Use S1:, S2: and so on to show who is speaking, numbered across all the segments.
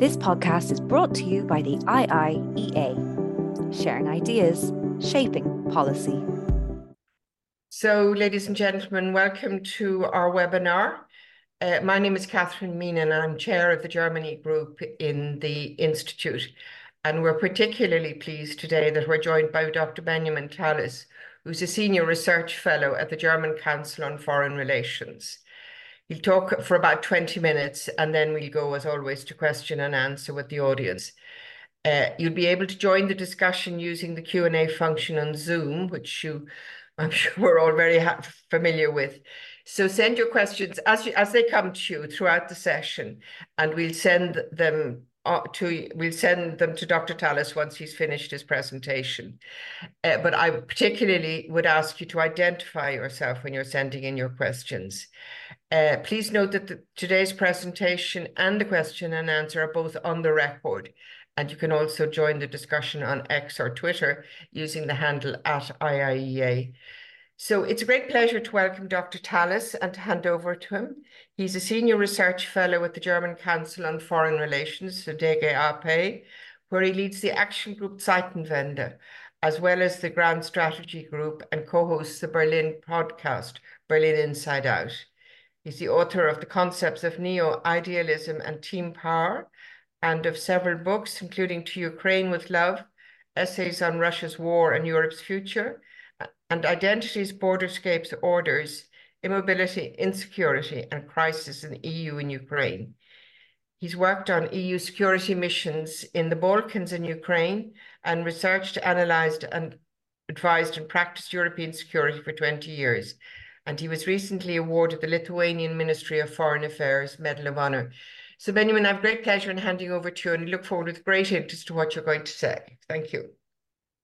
S1: This podcast is brought to you by the IIEA, sharing ideas, shaping policy.
S2: So, ladies and gentlemen, welcome to our webinar. Uh, my name is Catherine Meenan, and I'm chair of the Germany group in the Institute. And we're particularly pleased today that we're joined by Dr. Benjamin Tallis, who's a senior research fellow at the German Council on Foreign Relations. He'll talk for about 20 minutes and then we'll go, as always, to question and answer with the audience. Uh, you'll be able to join the discussion using the Q&A function on Zoom, which you, I'm sure we're all very familiar with. So send your questions as, you, as they come to you throughout the session, and we'll send them to we'll send them to Dr. Tallis once he's finished his presentation. Uh, but I particularly would ask you to identify yourself when you're sending in your questions. Uh, please note that the, today's presentation and the question and answer are both on the record, and you can also join the discussion on X or Twitter using the handle at IIEA. So it's a great pleasure to welcome Dr. Tallis and to hand over to him. He's a senior research fellow at the German Council on Foreign Relations, so DGAP, where he leads the action group Zeitenwende, as well as the Grand Strategy Group and co-hosts the Berlin podcast, Berlin Inside Out. He's the author of the concepts of neo-idealism and team power, and of several books, including To Ukraine with Love, Essays on Russia's War and Europe's Future, and Identities, Borderscapes, Orders, Immobility, Insecurity, and Crisis in the EU and Ukraine. He's worked on EU security missions in the Balkans and Ukraine and researched, analysed, and advised and practiced European security for 20 years and he was recently awarded the Lithuanian Ministry of Foreign Affairs Medal of Honor. So, Benjamin, I have great pleasure in handing over to you and look forward with great interest to what you're going to say. Thank you.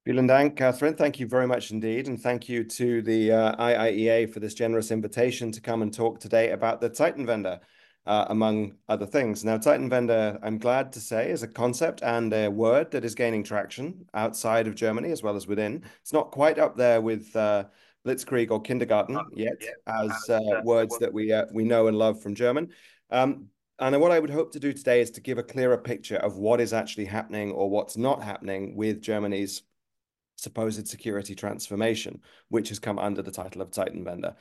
S3: Vielen Dank, Catherine. Thank you very much indeed. And thank you to the uh, IIEA for this generous invitation to come and talk today about the Zeitenwende, uh, among other things. Now, Zeitenwende, I'm glad to say, is a concept and a word that is gaining traction outside of Germany as well as within. It's not quite up there with uh, blitzkrieg or kindergarten yet as uh, words that we uh, we know and love from German. Um, and what I would hope to do today is to give a clearer picture of what is actually happening or what's not happening with Germany's supposed security transformation, which has come under the title of Zeitenwende.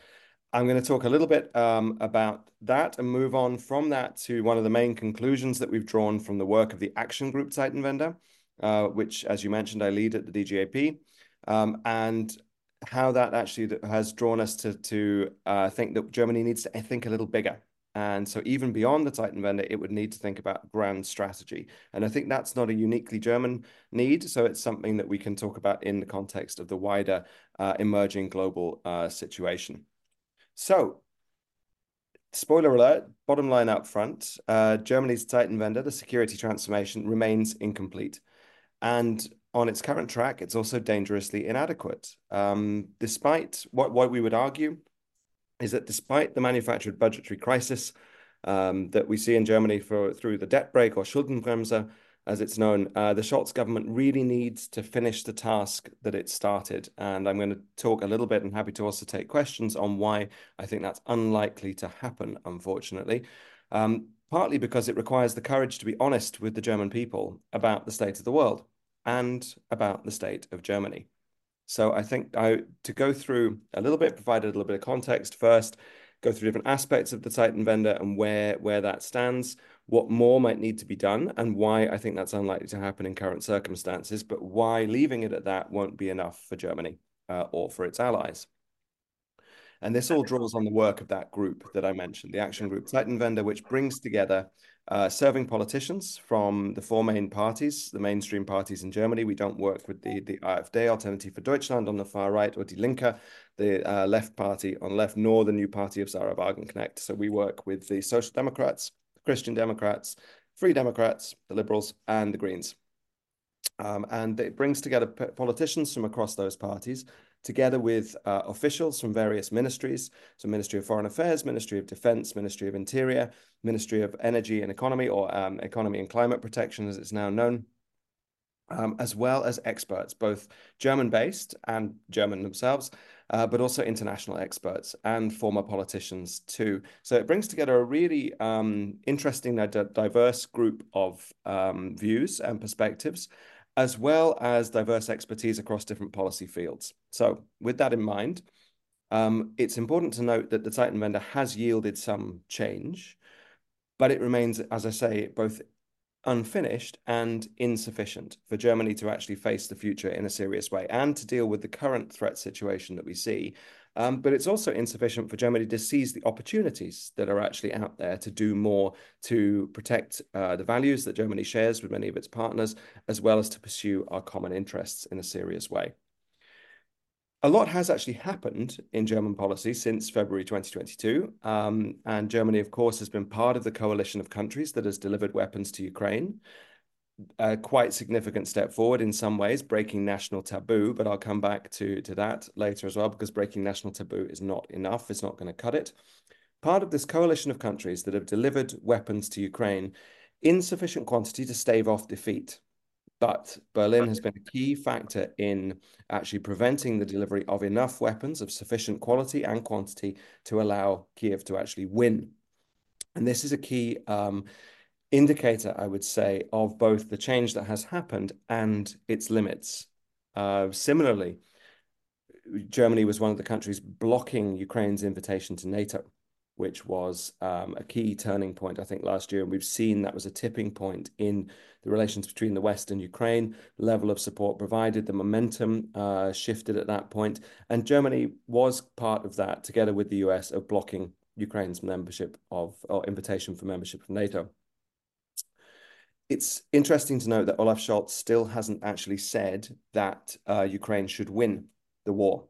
S3: I'm going to talk a little bit um, about that and move on from that to one of the main conclusions that we've drawn from the work of the Action Group Zeitenwende, uh, which, as you mentioned, I lead at the DGAP. Um, and how that actually has drawn us to to uh, think that Germany needs to think a little bigger. And so even beyond the Zeitenwende, it would need to think about grand strategy. And I think that's not a uniquely German need. So it's something that we can talk about in the context of the wider uh, emerging global uh, situation. So spoiler alert, bottom line up front, uh, Germany's vendor, the security transformation, remains incomplete. And on its current track, it's also dangerously inadequate. Um, despite what, what we would argue is that despite the manufactured budgetary crisis um, that we see in Germany for through the debt brake or Schuldenbremse, as it's known, uh, the Scholz government really needs to finish the task that it started. And I'm going to talk a little bit and happy to also take questions on why I think that's unlikely to happen, unfortunately. Um, partly because it requires the courage to be honest with the German people about the state of the world and about the state of Germany. So I think I, to go through a little bit, provide a little bit of context first, go through different aspects of the Zeitenwende and where, where that stands, what more might need to be done, and why I think that's unlikely to happen in current circumstances, but why leaving it at that won't be enough for Germany uh, or for its allies. And this all draws on the work of that group that I mentioned, the action group Zeitenwende, which brings together uh, serving politicians from the four main parties, the mainstream parties in Germany. We don't work with the, the AfD, Alternative for Deutschland, on the far right, or Die Linke, the uh, left party on left, nor the new party of Sahra Wagenknecht. So we work with the Social Democrats, Christian Democrats, Free Democrats, the Liberals, and the Greens. Um, and it brings together politicians from across those parties together with uh, officials from various ministries, so Ministry of Foreign Affairs, Ministry of Defense, Ministry of Interior, Ministry of Energy and Economy, or um, Economy and Climate Protection, as it's now known, um, as well as experts, both German-based and German themselves, uh, but also international experts and former politicians too. So it brings together a really um, interesting, diverse group of um, views and perspectives, as well as diverse expertise across different policy fields. So with that in mind, um, it's important to note that the Zeitenwende has yielded some change, but it remains, as I say, both unfinished and insufficient for Germany to actually face the future in a serious way and to deal with the current threat situation that we see. Um, but it's also insufficient for Germany to seize the opportunities that are actually out there to do more to protect uh, the values that Germany shares with many of its partners, as well as to pursue our common interests in a serious way a lot has actually happened in German policy since February 2022. Um, and Germany, of course, has been part of the coalition of countries that has delivered weapons to Ukraine. A quite significant step forward in some ways, breaking national taboo, but I'll come back to, to that later as well, because breaking national taboo is not enough. It's not going to cut it. Part of this coalition of countries that have delivered weapons to Ukraine in sufficient quantity to stave off defeat. But Berlin has been a key factor in actually preventing the delivery of enough weapons of sufficient quality and quantity to allow Kiev to actually win. And this is a key um, indicator, I would say, of both the change that has happened and its limits. Uh, similarly, Germany was one of the countries blocking Ukraine's invitation to NATO which was um, a key turning point, I think, last year. And we've seen that was a tipping point in the relations between the West and Ukraine. Level of support provided, the momentum uh, shifted at that point. and Germany was part of that, together with the US, of blocking Ukraine's membership of or invitation for membership of NATO. It's interesting to note that Olaf Scholz still hasn't actually said that uh, Ukraine should win the war.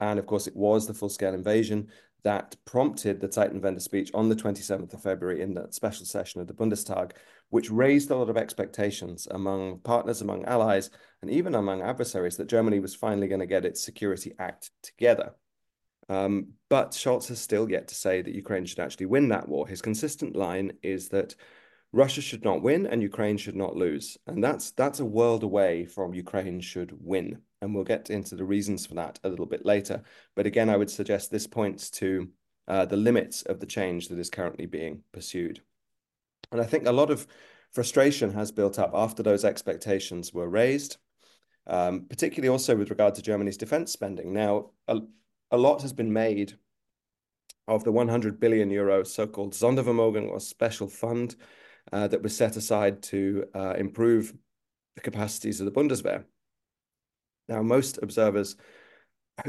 S3: And of course, it was the full scale invasion that prompted the Zeitenwende speech on the 27th of February in that special session of the Bundestag, which raised a lot of expectations among partners, among allies, and even among adversaries that Germany was finally going to get its security act together. Um, but Scholz has still yet to say that Ukraine should actually win that war. His consistent line is that Russia should not win and Ukraine should not lose. And that's that's a world away from Ukraine should win and we'll get into the reasons for that a little bit later. But again, I would suggest this points to uh, the limits of the change that is currently being pursued. And I think a lot of frustration has built up after those expectations were raised, um, particularly also with regard to Germany's defense spending. Now, a, a lot has been made of the 100 billion euro so-called Sondervermögen or special fund uh, that was set aside to uh, improve the capacities of the Bundeswehr. Now, most observers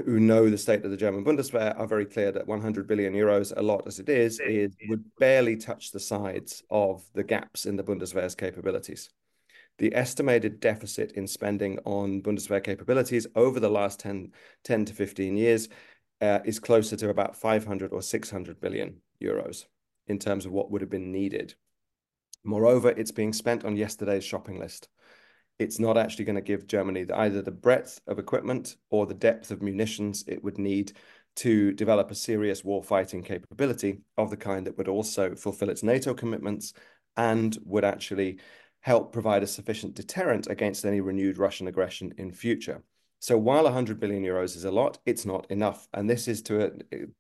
S3: who know the state of the German Bundeswehr are very clear that 100 billion euros, a lot as it is, is would barely touch the sides of the gaps in the Bundeswehr's capabilities. The estimated deficit in spending on Bundeswehr capabilities over the last 10, 10 to 15 years uh, is closer to about 500 or 600 billion euros in terms of what would have been needed. Moreover, it's being spent on yesterday's shopping list it's not actually going to give Germany either the breadth of equipment or the depth of munitions it would need to develop a serious war fighting capability of the kind that would also fulfill its NATO commitments and would actually help provide a sufficient deterrent against any renewed Russian aggression in future. So while 100 billion euros is a lot, it's not enough. And this is to a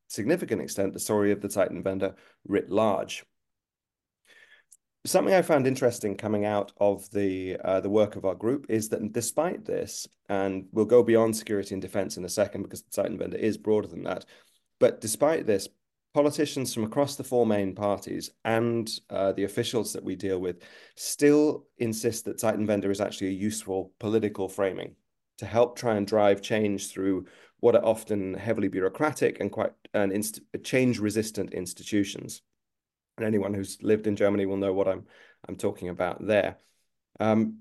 S3: significant extent the story of the Zeitenwende writ large something I found interesting coming out of the uh, the work of our group is that despite this, and we'll go beyond security and defense in a second because the Zeitenwende is broader than that, but despite this, politicians from across the four main parties and uh, the officials that we deal with still insist that Zeitenwende is actually a useful political framing to help try and drive change through what are often heavily bureaucratic and quite and change resistant institutions and anyone who's lived in Germany will know what I'm I'm talking about there. Um,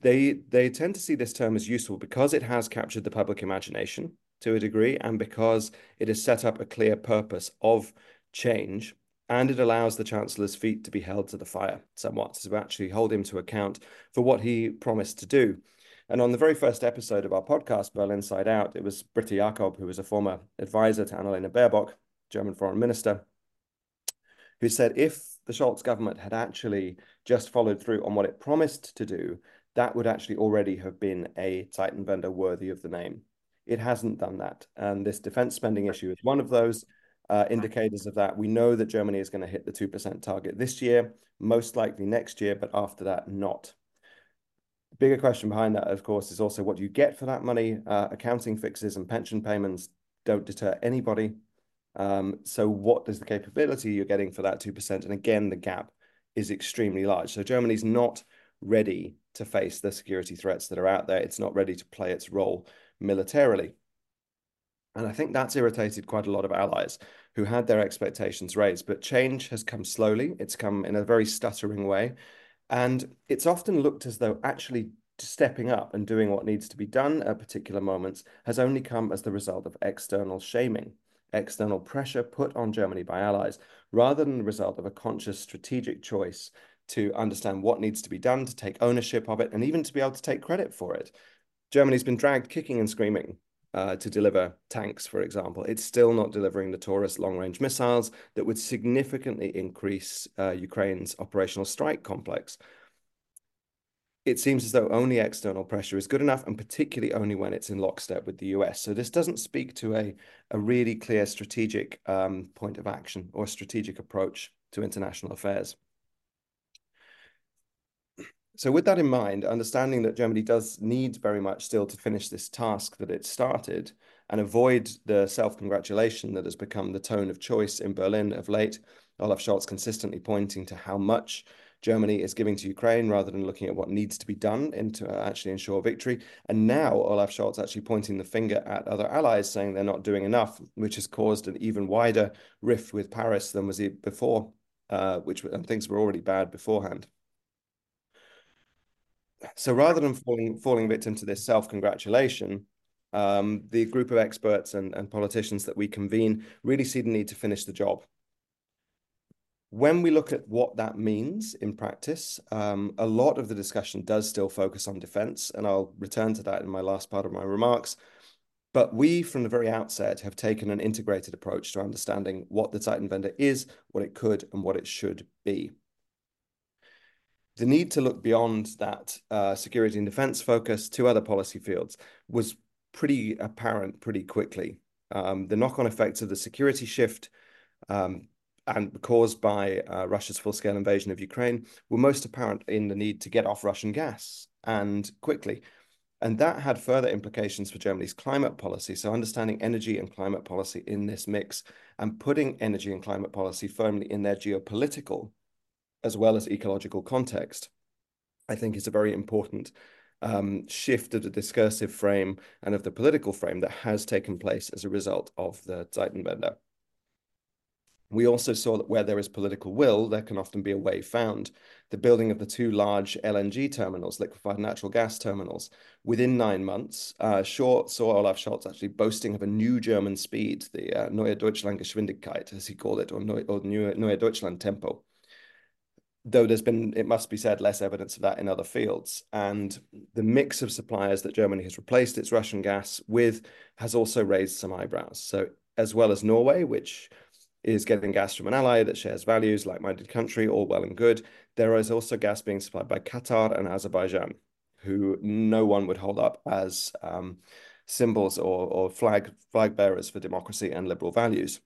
S3: they they tend to see this term as useful because it has captured the public imagination to a degree, and because it has set up a clear purpose of change, and it allows the chancellor's feet to be held to the fire somewhat to actually hold him to account for what he promised to do. And on the very first episode of our podcast, BerlinsideOut, it was Britta Jakob, who was a former advisor to Annalena Baerbock, German foreign minister, who said if the Scholz government had actually just followed through on what it promised to do, that would actually already have been a Zeitenwende worthy of the name. it hasn't done that. And this defense spending issue is one of those uh, indicators of that. We know that Germany is going to hit the 2% target this year, most likely next year, but after that, not. Bigger question behind that, of course, is also what do you get for that money? Uh, accounting fixes and pension payments don't deter anybody. Um, so what is the capability you're getting for that 2%? And again, the gap is extremely large. So Germany's not ready to face the security threats that are out there. It's not ready to play its role militarily. And I think that's irritated quite a lot of allies who had their expectations raised. But change has come slowly, it's come in a very stuttering way. And it's often looked as though actually stepping up and doing what needs to be done at particular moments has only come as the result of external shaming, external pressure put on Germany by allies, rather than the result of a conscious strategic choice to understand what needs to be done, to take ownership of it, and even to be able to take credit for it. Germany's been dragged kicking and screaming uh, to deliver tanks, for example. It's still not delivering the Taurus long-range missiles that would significantly increase uh, Ukraine's operational strike complex. It seems as though only external pressure is good enough, and particularly only when it's in lockstep with the US. So this doesn't speak to a, a really clear strategic um, point of action or strategic approach to international affairs. So with that in mind, understanding that Germany does need very much still to finish this task that it started and avoid the self-congratulation that has become the tone of choice in Berlin of late, Olaf Scholz consistently pointing to how much Germany is giving to Ukraine rather than looking at what needs to be done in to actually ensure victory. And now Olaf Scholz actually pointing the finger at other allies, saying they're not doing enough, which has caused an even wider rift with Paris than was before, uh, which and things were already bad beforehand so rather than falling falling victim to this self-congratulation, um, the group of experts and, and politicians that we convene really see the need to finish the job. When we look at what that means in practice, um, a lot of the discussion does still focus on defense, and I'll return to that in my last part of my remarks. But we, from the very outset, have taken an integrated approach to understanding what the Zeitenwende is, what it could, and what it should be the need to look beyond that uh, security and defense focus to other policy fields was pretty apparent pretty quickly. Um, the knock-on effects of the security shift um, and caused by uh, Russia's full-scale invasion of Ukraine were most apparent in the need to get off Russian gas and quickly. And that had further implications for Germany's climate policy. So understanding energy and climate policy in this mix and putting energy and climate policy firmly in their geopolitical as well as ecological context, I think is a very important um, shift of the discursive frame and of the political frame that has taken place as a result of the Zeitenwende. We also saw that where there is political will, there can often be a way found. The building of the two large LNG terminals, liquefied natural gas terminals, within nine months, uh, saw Olaf Scholz actually boasting of a new German speed, the uh, Neue Deutschland Geschwindigkeit, as he called it, or Neue, or Neue Deutschland Tempo though there's been, it must be said, less evidence of that in other fields. And the mix of suppliers that Germany has replaced its Russian gas with has also raised some eyebrows. So, as well as Norway, which is getting gas from an ally that shares values, like-minded country, all well and good. There is also gas being supplied by Qatar and Azerbaijan, who no one would hold up as um, symbols or, or flag flag bearers for democracy and liberal values.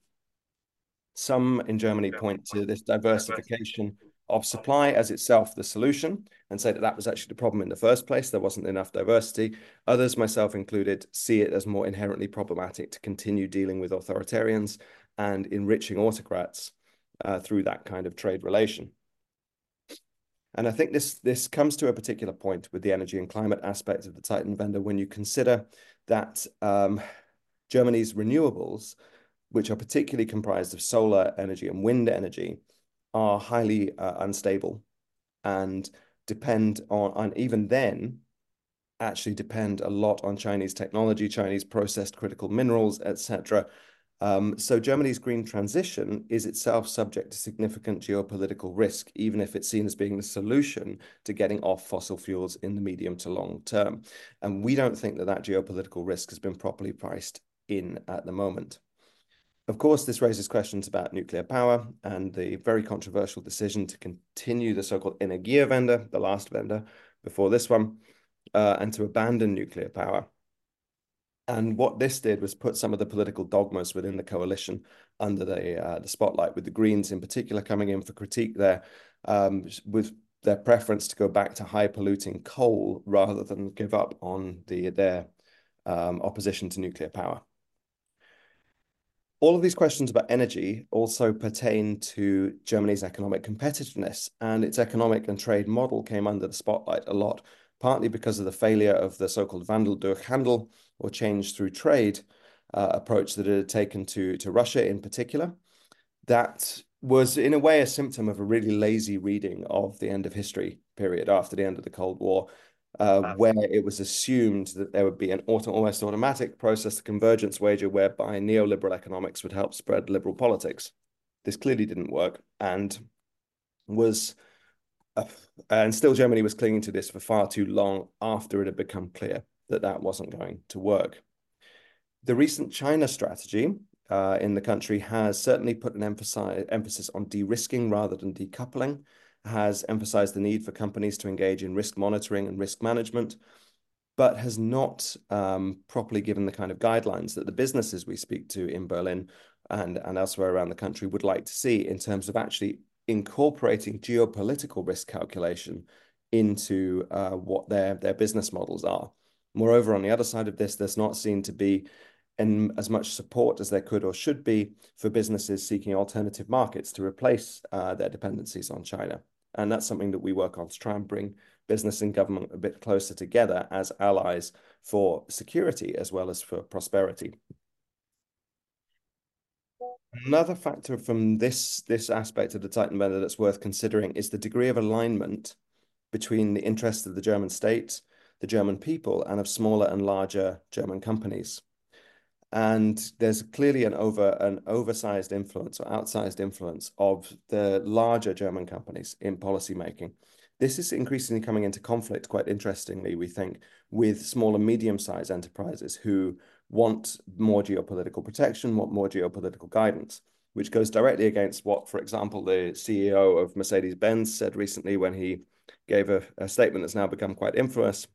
S3: Some in Germany point to this diversification of supply as itself the solution and say that that was actually the problem in the first place. There wasn't enough diversity. Others, myself included, see it as more inherently problematic to continue dealing with authoritarians and enriching autocrats uh, through that kind of trade relation. And I think this, this comes to a particular point with the energy and climate aspect of the Zeitenwende when you consider that um, Germany's renewables, which are particularly comprised of solar energy and wind energy, are highly uh, unstable and depend on, and even then, actually depend a lot on Chinese technology, Chinese processed critical minerals, etc. Um, so Germany's green transition is itself subject to significant geopolitical risk, even if it's seen as being the solution to getting off fossil fuels in the medium to long term. And we don't think that that geopolitical risk has been properly priced in at the moment. Of course, this raises questions about nuclear power and the very controversial decision to continue the so-called Energiewende, the last vendor before this one, uh, and to abandon nuclear power. And what this did was put some of the political dogmas within the coalition under the uh, the spotlight, with the Greens in particular coming in for critique there, um, with their preference to go back to high polluting coal rather than give up on the their um, opposition to nuclear power. All of these questions about energy also pertain to Germany's economic competitiveness, and its economic and trade model came under the spotlight a lot, partly because of the failure of the so-called Wandel durch Handel, or change through trade uh, approach that it had taken to, to Russia in particular. That was, in a way, a symptom of a really lazy reading of the end of history period after the end of the Cold War, uh, where it was assumed that there would be an auto, almost automatic process, the convergence wager, whereby neoliberal economics would help spread liberal politics. This clearly didn't work and was, and still Germany was clinging to this for far too long after it had become clear that that wasn't going to work. The recent China strategy uh, in the country has certainly put an emphasis on de-risking rather than decoupling, has emphasized the need for companies to engage in risk monitoring and risk management, but has not um, properly given the kind of guidelines that the businesses we speak to in Berlin and, and elsewhere around the country would like to see in terms of actually incorporating geopolitical risk calculation into uh, what their, their business models are. Moreover, on the other side of this, there's not seen to be as much support as there could or should be for businesses seeking alternative markets to replace uh, their dependencies on China. And that's something that we work on to try and bring business and government a bit closer together as allies for security as well as for prosperity. Another factor from this, this aspect of the Titan Zeitenwende that's worth considering is the degree of alignment between the interests of the German state the German people and of smaller and larger German companies. And there's clearly an over an oversized influence or outsized influence of the larger German companies in policymaking. This is increasingly coming into conflict, quite interestingly, we think, with small and medium-sized enterprises who want more geopolitical protection, want more geopolitical guidance, which goes directly against what, for example, the CEO of Mercedes-Benz said recently when he gave a, a statement that's now become quite infamous,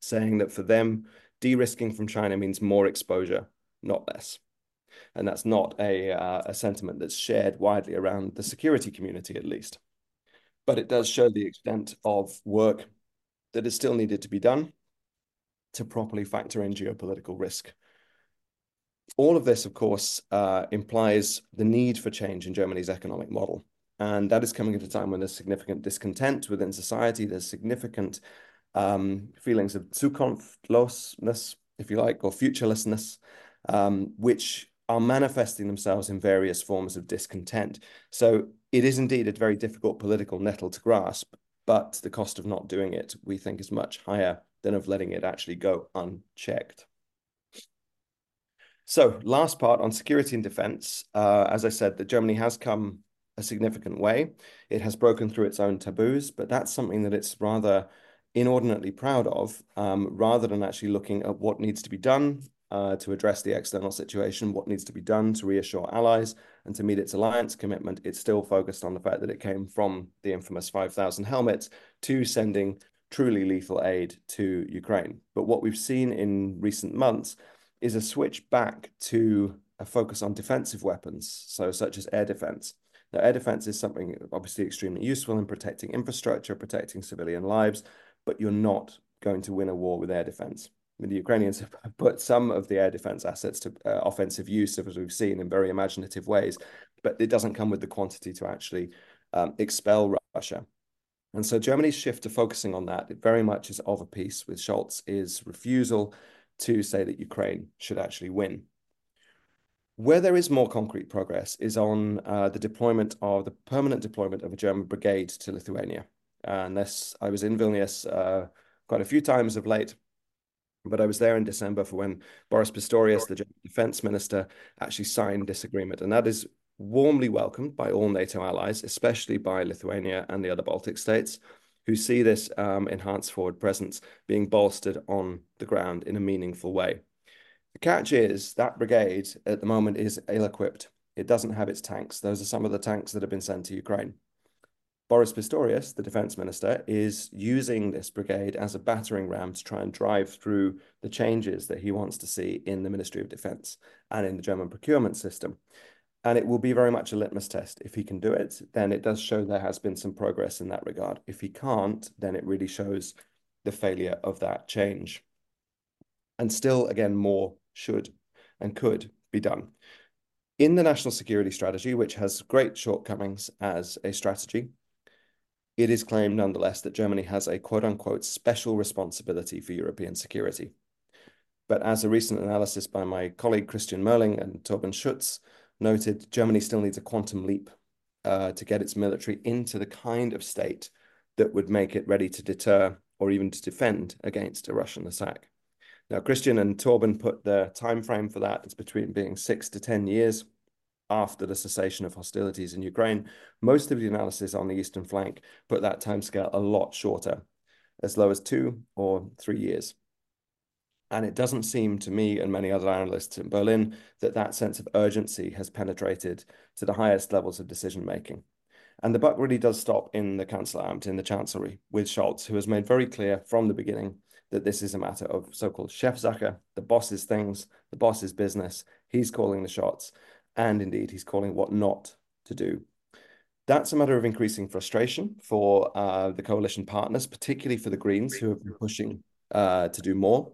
S3: saying that for them, de-risking from China means more exposure, not less. And that's not a, uh, a sentiment that's shared widely around the security community, at least. But it does show the extent of work that is still needed to be done to properly factor in geopolitical risk. All of this, of course, uh, implies the need for change in Germany's economic model. And that is coming at a time when there's significant discontent within society. There's significant um, feelings of Zukunftslosness, if you like, or futurelessness, um, which are manifesting themselves in various forms of discontent. So it is indeed a very difficult political nettle to grasp, but the cost of not doing it, we think, is much higher than of letting it actually go unchecked. So last part on security and defense. Uh, as I said, that Germany has come a significant way. It has broken through its own taboos, but that's something that it's rather inordinately proud of, um, rather than actually looking at what needs to be done uh, to address the external situation, what needs to be done to reassure allies and to meet its alliance commitment. It's still focused on the fact that it came from the infamous 5,000 helmets to sending truly lethal aid to Ukraine. But what we've seen in recent months is a switch back to a focus on defensive weapons, so such as air defense. Now, air defense is something obviously extremely useful in protecting infrastructure, protecting civilian lives, but you're not going to win a war with air defense. I mean, the Ukrainians have put some of the air defense assets to uh, offensive use, as we've seen, in very imaginative ways, but it doesn't come with the quantity to actually um, expel Russia. And so Germany's shift to focusing on that it very much is of a piece with Scholz's refusal to say that Ukraine should actually win. Where there is more concrete progress is on uh, the deployment of the permanent deployment of a German brigade to Lithuania. And this, I was in Vilnius uh, quite a few times of late, but I was there in December for when Boris Pistorius, the German defense minister, actually signed this agreement. And that is warmly welcomed by all NATO allies, especially by Lithuania and the other Baltic states, who see this um, enhanced forward presence being bolstered on the ground in a meaningful way. The catch is that brigade at the moment is ill equipped. It doesn't have its tanks. Those are some of the tanks that have been sent to Ukraine. Boris Pistorius, the defense minister, is using this brigade as a battering ram to try and drive through the changes that he wants to see in the Ministry of Defense and in the German procurement system. And it will be very much a litmus test. If he can do it, then it does show there has been some progress in that regard. If he can't, then it really shows the failure of that change. And still, again, more should and could be done. In the national security strategy, which has great shortcomings as a strategy, it is claimed nonetheless that Germany has a quote unquote special responsibility for European security. But as a recent analysis by my colleague Christian Mölling and Torben Schütz noted, Germany still needs a quantum leap uh, to get its military into the kind of state that would make it ready to deter or even to defend against a Russian attack. Now, Christian and Torben put the time frame for that. It's between being six to 10 years after the cessation of hostilities in Ukraine. Most of the analysis on the eastern flank put that timescale a lot shorter, as low as two or three years. And it doesn't seem to me and many other analysts in Berlin that that sense of urgency has penetrated to the highest levels of decision making. And the buck really does stop in the Kanzleramt, in the Chancellery, with Scholz, who has made very clear from the beginning that this is a matter of so-called Chefsache, the boss's things, the boss's business. He's calling the shots and indeed he's calling what not to do. That's a matter of increasing frustration for uh, the coalition partners, particularly for the Greens, who have been pushing uh, to do more.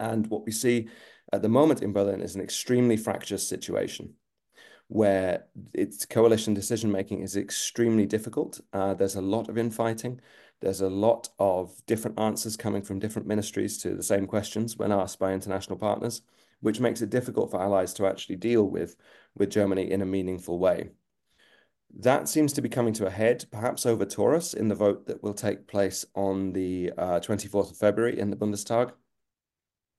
S3: And what we see at the moment in Berlin is an extremely fractious situation where its coalition decision making is extremely difficult. Uh, there's a lot of infighting. There's a lot of different answers coming from different ministries to the same questions when asked by international partners which makes it difficult for allies to actually deal with, with Germany in a meaningful way. That seems to be coming to a head, perhaps over Taurus, in the vote that will take place on the uh, 24th of February in the Bundestag.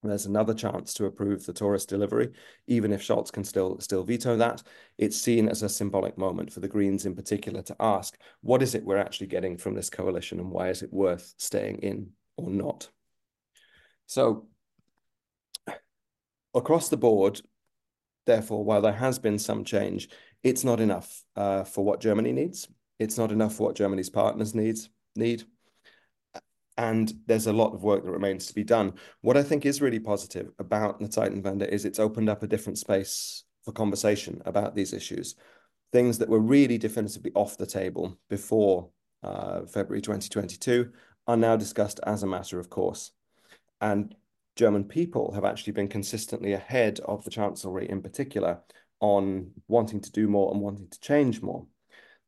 S3: There's another chance to approve the Taurus delivery, even if Scholz can still still veto that. It's seen as a symbolic moment for the Greens in particular to ask, what is it we're actually getting from this coalition and why is it worth staying in or not? So across the board, therefore, while there has been some change, it's not enough uh, for what Germany needs. It's not enough for what Germany's partners needs need. And there's a lot of work that remains to be done. What I think is really positive about the Titan Zeitenwende is it's opened up a different space for conversation about these issues. Things that were really definitively off the table before uh, February 2022 are now discussed as a matter of course. And German people have actually been consistently ahead of the Chancellery in particular on wanting to do more and wanting to change more.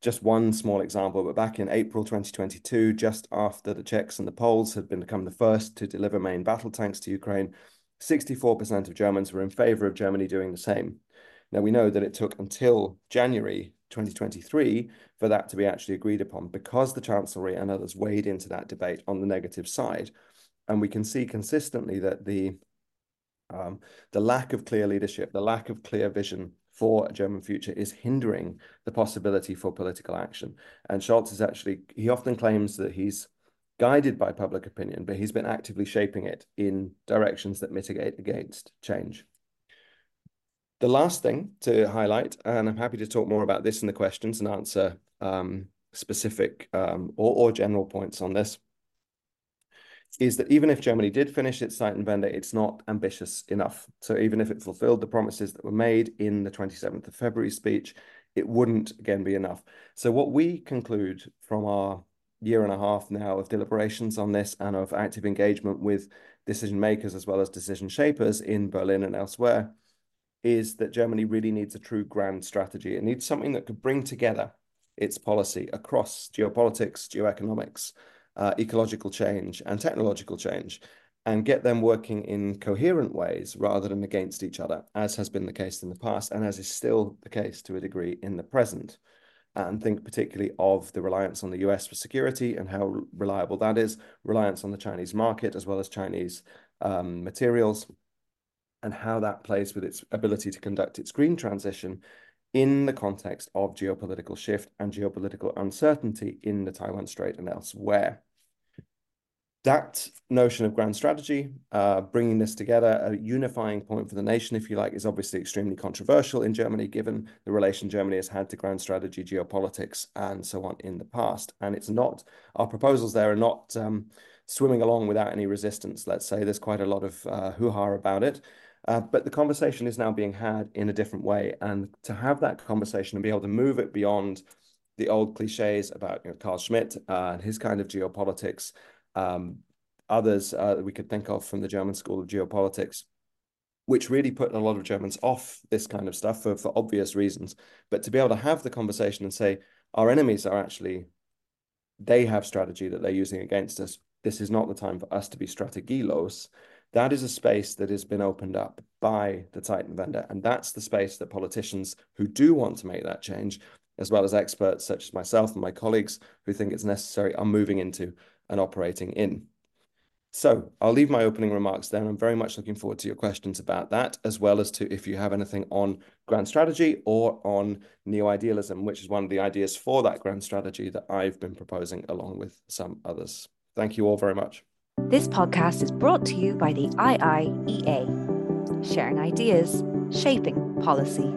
S3: Just one small example, but back in April 2022, just after the Czechs and the Poles had become the first to deliver main battle tanks to Ukraine, 64% of Germans were in favor of Germany doing the same. Now, we know that it took until January 2023 for that to be actually agreed upon because the Chancellery and others weighed into that debate on the negative side and we can see consistently that the um, the lack of clear leadership, the lack of clear vision for a German future is hindering the possibility for political action. And Scholz is actually, he often claims that he's guided by public opinion, but he's been actively shaping it in directions that mitigate against change. The last thing to highlight, and I'm happy to talk more about this in the questions and answer um, specific um, or, or general points on this, is that even if Germany did finish its Zeitenwende, it's not ambitious enough. So even if it fulfilled the promises that were made in the 27th of February speech, it wouldn't again be enough. So what we conclude from our year and a half now of deliberations on this and of active engagement with decision makers as well as decision shapers in Berlin and elsewhere is that Germany really needs a true grand strategy. It needs something that could bring together its policy across geopolitics, geoeconomics, uh, ecological change and technological change and get them working in coherent ways rather than against each other, as has been the case in the past and as is still the case to a degree in the present. And think particularly of the reliance on the US for security and how reliable that is, reliance on the Chinese market as well as Chinese um, materials, and how that plays with its ability to conduct its green transition in the context of geopolitical shift and geopolitical uncertainty in the Taiwan Strait and elsewhere. that notion of grand strategy, uh, bringing this together, a unifying point for the nation, if you like, is obviously extremely controversial in Germany, given the relation Germany has had to grand strategy, geopolitics, and so on in the past. And it's not, our proposals there are not um, swimming along without any resistance, let's say. There's quite a lot of uh, hoo-ha about it. Uh, but the conversation is now being had in a different way. And to have that conversation and be able to move it beyond the old cliches about you know, Carl Schmitt uh, and his kind of geopolitics um, others uh, that we could think of from the German School of Geopolitics, which really put a lot of Germans off this kind of stuff for, for obvious reasons. But to be able to have the conversation and say, our enemies are actually, they have strategy that they're using against us. This is not the time for us to be strategilos. That is a space that has been opened up by the Zeitenwende. And that's the space that politicians who do want to make that change, as well as experts such as myself and my colleagues who think it's necessary, are moving into and operating in. So I'll leave my opening remarks there. I'm very much looking forward to your questions about that, as well as to if you have anything on grand strategy or on neo-idealism, which is one of the ideas for that grand strategy that I've been proposing along with some others. Thank you all very much.
S1: This podcast is brought to you by the IIEA, sharing ideas, shaping policy.